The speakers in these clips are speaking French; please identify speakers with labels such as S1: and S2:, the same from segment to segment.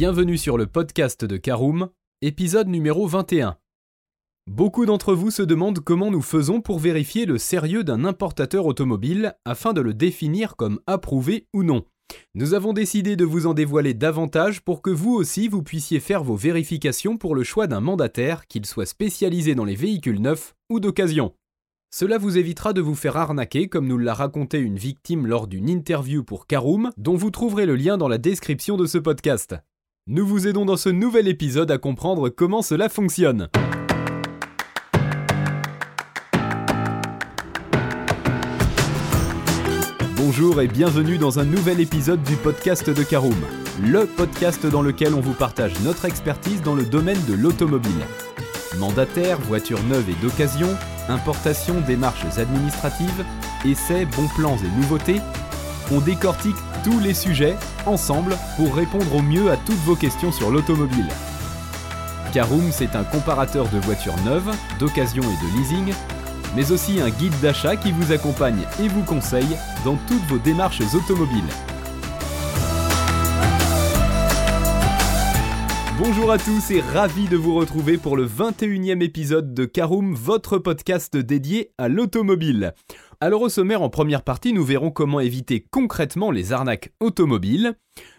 S1: Bienvenue sur le podcast de Caroom, épisode numéro 21. Beaucoup d'entre vous se demandent comment nous faisons pour vérifier le sérieux d'un importateur automobile afin de le définir comme approuvé ou non. Nous avons décidé de vous en dévoiler davantage pour que vous aussi vous puissiez faire vos vérifications pour le choix d'un mandataire, qu'il soit spécialisé dans les véhicules neufs ou d'occasion. Cela vous évitera de vous faire arnaquer comme nous l'a raconté une victime lors d'une interview pour Caroom, dont vous trouverez le lien dans la description de ce podcast. Nous vous aidons dans ce nouvel épisode à comprendre comment cela fonctionne. Bonjour et bienvenue dans un nouvel épisode du podcast de Caroom, le podcast dans lequel on vous partage notre expertise dans le domaine de l'automobile. Mandataire, voitures neuves et d'occasion, importation, démarches administratives, essais, bons plans et nouveautés, on décortique tous les sujets ensemble pour répondre au mieux à toutes vos questions sur l'automobile. Caroom, c'est un comparateur de voitures neuves, d'occasion et de leasing, mais aussi un guide d'achat qui vous accompagne et vous conseille dans toutes vos démarches automobiles. Bonjour à tous et ravi de vous retrouver pour le 21e épisode de Caroom, votre podcast dédié à l'automobile. Alors au sommaire en première partie, nous verrons comment éviter concrètement les arnaques automobiles.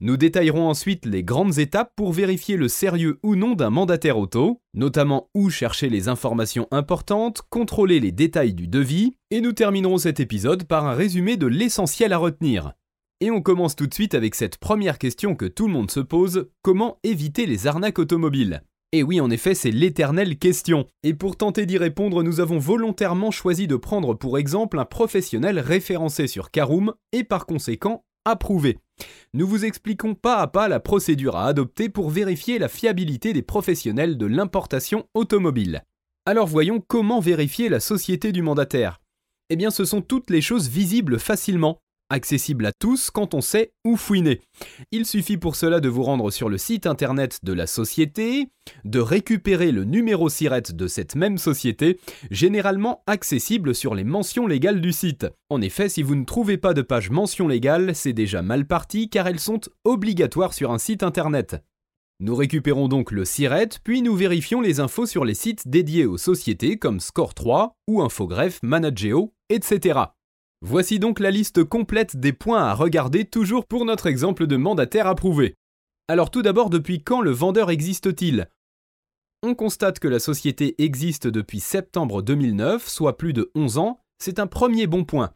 S1: Nous détaillerons ensuite les grandes étapes pour vérifier le sérieux ou non d'un mandataire auto, notamment où chercher les informations importantes, contrôler les détails du devis, et nous terminerons cet épisode par un résumé de l'essentiel à retenir. Et on commence tout de suite avec cette première question que tout le monde se pose, comment éviter les arnaques automobiles? Et oui, en effet, c'est l'éternelle question. Et pour tenter d'y répondre, nous avons volontairement choisi de prendre pour exemple un professionnel référencé sur Caroom et par conséquent approuvé. Nous vous expliquons pas à pas la procédure à adopter pour vérifier la fiabilité des professionnels de l'importation automobile. Alors voyons comment vérifier la société du mandataire. Eh bien ce sont toutes les choses visibles facilement accessible à tous quand on sait où fouiner. Il suffit pour cela de vous rendre sur le site internet de la société, de récupérer le numéro SIRET de cette même société, généralement accessible sur les mentions légales du site. En effet, si vous ne trouvez pas de page mention légale, c'est déjà mal parti car elles sont obligatoires sur un site internet. Nous récupérons donc le SIRET, puis nous vérifions les infos sur les sites dédiés aux sociétés comme Score3 ou Infogreffe, Manageo, etc. Voici donc la liste complète des points à regarder toujours pour notre exemple de mandataire approuvé. Alors tout d'abord, depuis quand le vendeur existe-t-il? On constate que la société existe depuis septembre 2009, soit plus de 11 ans, c'est un premier bon point.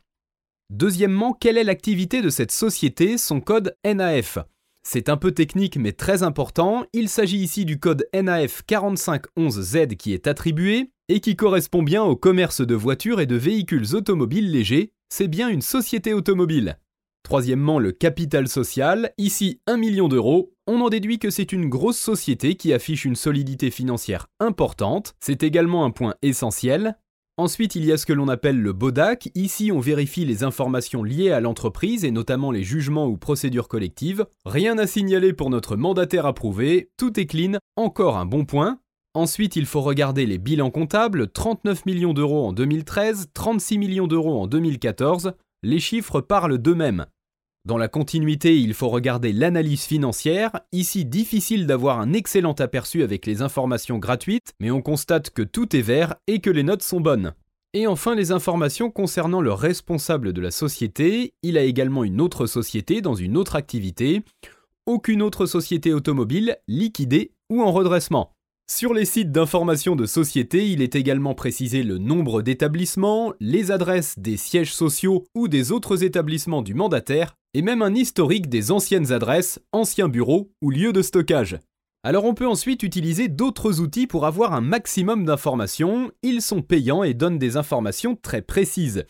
S1: Deuxièmement, quelle est l'activité de cette société, son code NAF c'est un peu technique mais très important, il s'agit ici du code NAF 4511Z qui est attribué et qui correspond bien au commerce de voitures et de véhicules automobiles légers, c'est bien une société automobile. Troisièmement, le capital social, ici 1 million d'euros. On en déduit que c'est une grosse société qui affiche une solidité financière importante, c'est également un point essentiel. Ensuite, il y a ce que l'on appelle le BODAC. Ici, on vérifie les informations liées à l'entreprise et notamment les jugements ou procédures collectives. Rien à signaler pour notre mandataire approuvé, tout est clean, encore un bon point. Ensuite, il faut regarder les bilans comptables, 39 millions d'euros en 2013, 36 millions d'euros en 2014. Les chiffres parlent d'eux-mêmes. Dans la continuité, il faut regarder l'analyse financière. Ici, difficile d'avoir un excellent aperçu avec les informations gratuites, mais on constate que tout est vert et que les notes sont bonnes. Et enfin, les informations concernant le responsable de la société. Il a également une autre société dans une autre activité. Aucune autre société automobile liquidée ou en redressement. Sur les sites d'information de société, il est également précisé le nombre d'établissements, les adresses des sièges sociaux ou des autres établissements du mandataire, et même un historique des anciennes adresses, anciens bureaux ou lieux de stockage. Alors on peut ensuite utiliser d'autres outils pour avoir un maximum d'informations, ils sont payants et donnent des informations très précises.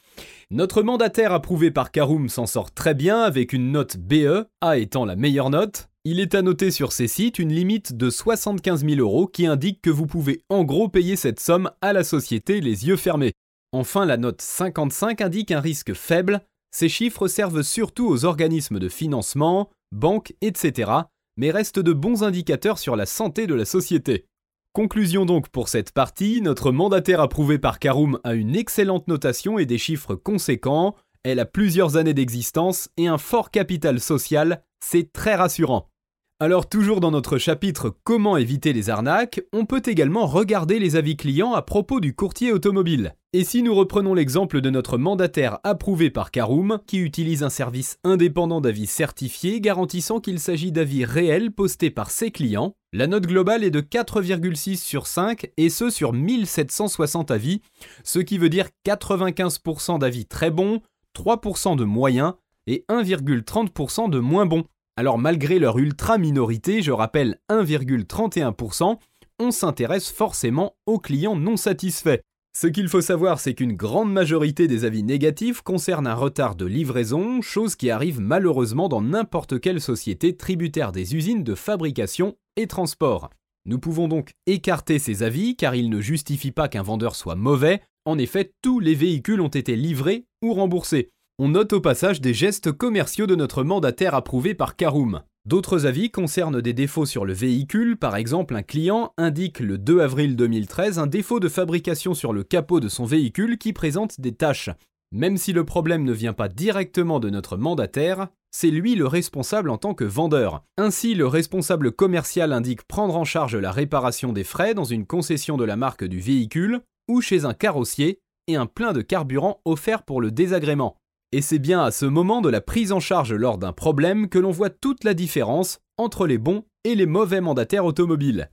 S1: Notre mandataire approuvé par Caroom s'en sort très bien avec une note BE, A étant la meilleure note, il est à noter sur ces sites une limite de 75 000 euros qui indique que vous pouvez en gros payer cette somme à la société les yeux fermés. Enfin, la note 55 indique un risque faible. Ces chiffres servent surtout aux organismes de financement, banques, etc., mais restent de bons indicateurs sur la santé de la société. Conclusion donc pour cette partie, notre mandataire approuvé par Caroom a une excellente notation et des chiffres conséquents, elle a plusieurs années d'existence et un fort capital social, c'est très rassurant. Alors toujours dans notre chapitre Comment éviter les arnaques, on peut également regarder les avis clients à propos du courtier automobile. Et si nous reprenons l'exemple de notre mandataire approuvé par Caroom, qui utilise un service indépendant d'avis certifié garantissant qu'il s'agit d'avis réels postés par ses clients, la note globale est de 4,6 sur 5 et ce sur 1760 avis, ce qui veut dire 95% d'avis très bons, 3% de moyens et 1,30% de moins bons. Alors malgré leur ultra minorité, je rappelle 1,31%, on s'intéresse forcément aux clients non satisfaits. Ce qu'il faut savoir, c'est qu'une grande majorité des avis négatifs concernent un retard de livraison, chose qui arrive malheureusement dans n'importe quelle société tributaire des usines de fabrication et transport. Nous pouvons donc écarter ces avis car ils ne justifient pas qu'un vendeur soit mauvais, en effet tous les véhicules ont été livrés ou remboursés. On note au passage des gestes commerciaux de notre mandataire approuvé par Caroom. D'autres avis concernent des défauts sur le véhicule, par exemple un client indique le 2 avril 2013 un défaut de fabrication sur le capot de son véhicule qui présente des taches. Même si le problème ne vient pas directement de notre mandataire, c'est lui le responsable en tant que vendeur. Ainsi, le responsable commercial indique prendre en charge la réparation des frais dans une concession de la marque du véhicule ou chez un carrossier et un plein de carburant offert pour le désagrément. Et c'est bien à ce moment de la prise en charge lors d'un problème que l'on voit toute la différence entre les bons et les mauvais mandataires automobiles.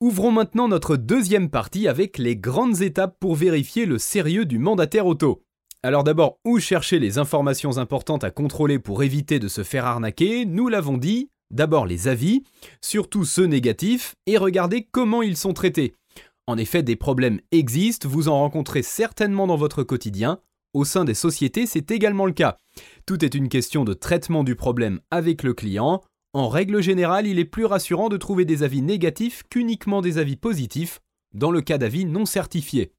S1: Ouvrons maintenant notre deuxième partie avec les grandes étapes pour vérifier le sérieux du mandataire auto. Alors d'abord, où chercher les informations importantes à contrôler pour éviter de se faire arnaquer? Nous l'avons dit, d'abord les avis, surtout ceux négatifs, et regardez comment ils sont traités. En effet, des problèmes existent, vous en rencontrez certainement dans votre quotidien, au sein des sociétés, c'est également le cas. Tout est une question de traitement du problème avec le client. En règle générale, il est plus rassurant de trouver des avis négatifs qu'uniquement des avis positifs, dans le cas d'avis non certifiés.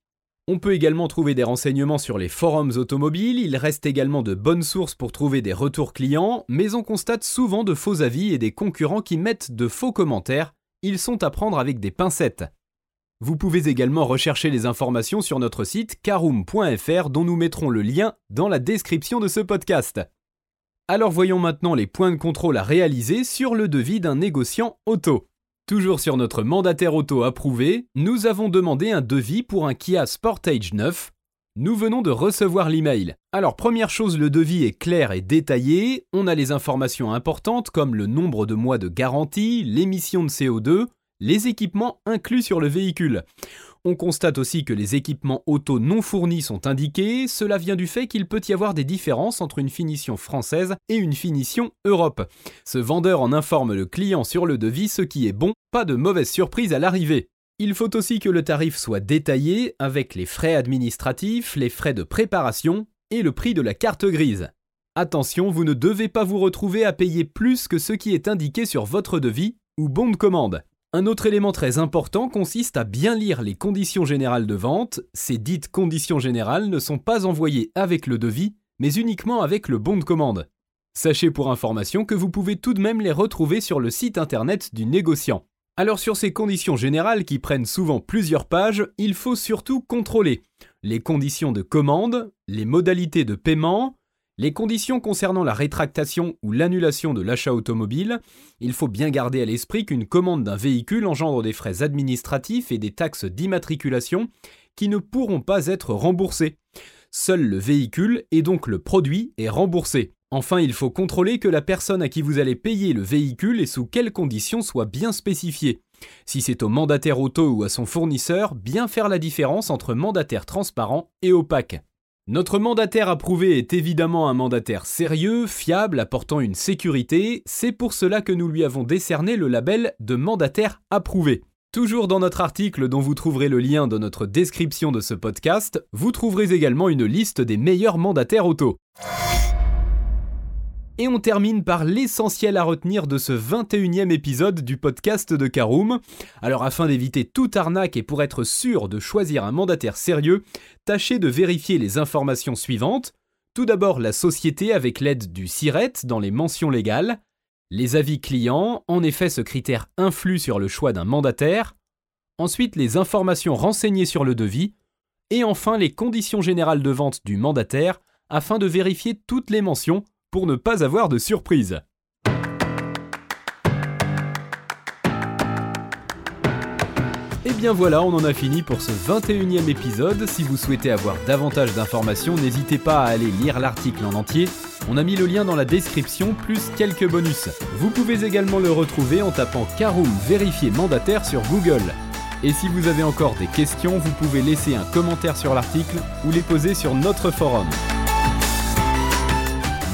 S1: On peut également trouver des renseignements sur les forums automobiles, il reste également de bonnes sources pour trouver des retours clients, mais on constate souvent de faux avis et des concurrents qui mettent de faux commentaires, ils sont à prendre avec des pincettes. Vous pouvez également rechercher les informations sur notre site caroom.fr dont nous mettrons le lien dans la description de ce podcast. Alors voyons maintenant les points de contrôle à réaliser sur le devis d'un négociant auto. Toujours sur notre mandataire auto approuvé, nous avons demandé un devis pour un Kia Sportage 9. Nous venons de recevoir l'email. Alors première chose, le devis est clair et détaillé, on a les informations importantes comme le nombre de mois de garantie, l'émission de CO2, les équipements inclus sur le véhicule. On constate aussi que les équipements auto non fournis sont indiqués, cela vient du fait qu'il peut y avoir des différences entre une finition française et une finition Europe. Ce vendeur en informe le client sur le devis, ce qui est bon, pas de mauvaise surprise à l'arrivée. Il faut aussi que le tarif soit détaillé avec les frais administratifs, les frais de préparation et le prix de la carte grise. Attention, vous ne devez pas vous retrouver à payer plus que ce qui est indiqué sur votre devis ou bon de commande. Un autre élément très important consiste à bien lire les conditions générales de vente. Ces dites conditions générales ne sont pas envoyées avec le devis, mais uniquement avec le bon de commande. Sachez pour information que vous pouvez tout de même les retrouver sur le site internet du négociant. Alors sur ces conditions générales qui prennent souvent plusieurs pages, il faut surtout contrôler les conditions de commande, les modalités de paiement, les conditions concernant la rétractation ou l'annulation de l'achat automobile, il faut bien garder à l'esprit qu'une commande d'un véhicule engendre des frais administratifs et des taxes d'immatriculation qui ne pourront pas être remboursés. Seul le véhicule et donc le produit est remboursé. Enfin, il faut contrôler que la personne à qui vous allez payer le véhicule et sous quelles conditions soit bien spécifiée. Si c'est au mandataire auto ou à son fournisseur, bien faire la différence entre mandataire transparent et opaque. Notre mandataire approuvé est évidemment un mandataire sérieux, fiable, apportant une sécurité, c'est pour cela que nous lui avons décerné le label de mandataire approuvé. Toujours dans notre article dont vous trouverez le lien dans notre description de ce podcast, vous trouverez également une liste des meilleurs mandataires auto. Et on termine par l'essentiel à retenir de ce 21e épisode du podcast de Caroom. Alors afin d'éviter toute arnaque et pour être sûr de choisir un mandataire sérieux, tâchez de vérifier les informations suivantes. Tout d'abord la société avec l'aide du SIRET dans les mentions légales, les avis clients, en effet ce critère influe sur le choix d'un mandataire, ensuite les informations renseignées sur le devis, et enfin les conditions générales de vente du mandataire afin de vérifier toutes les mentions pour ne pas avoir de surprise. Et bien voilà, on en a fini pour ce 21e épisode. Si vous souhaitez avoir davantage d'informations, n'hésitez pas à aller lire l'article en entier. On a mis le lien dans la description, plus quelques bonus. Vous pouvez également le retrouver en tapant Caroom vérifié mandataire sur Google. Et si vous avez encore des questions, vous pouvez laisser un commentaire sur l'article ou les poser sur notre forum.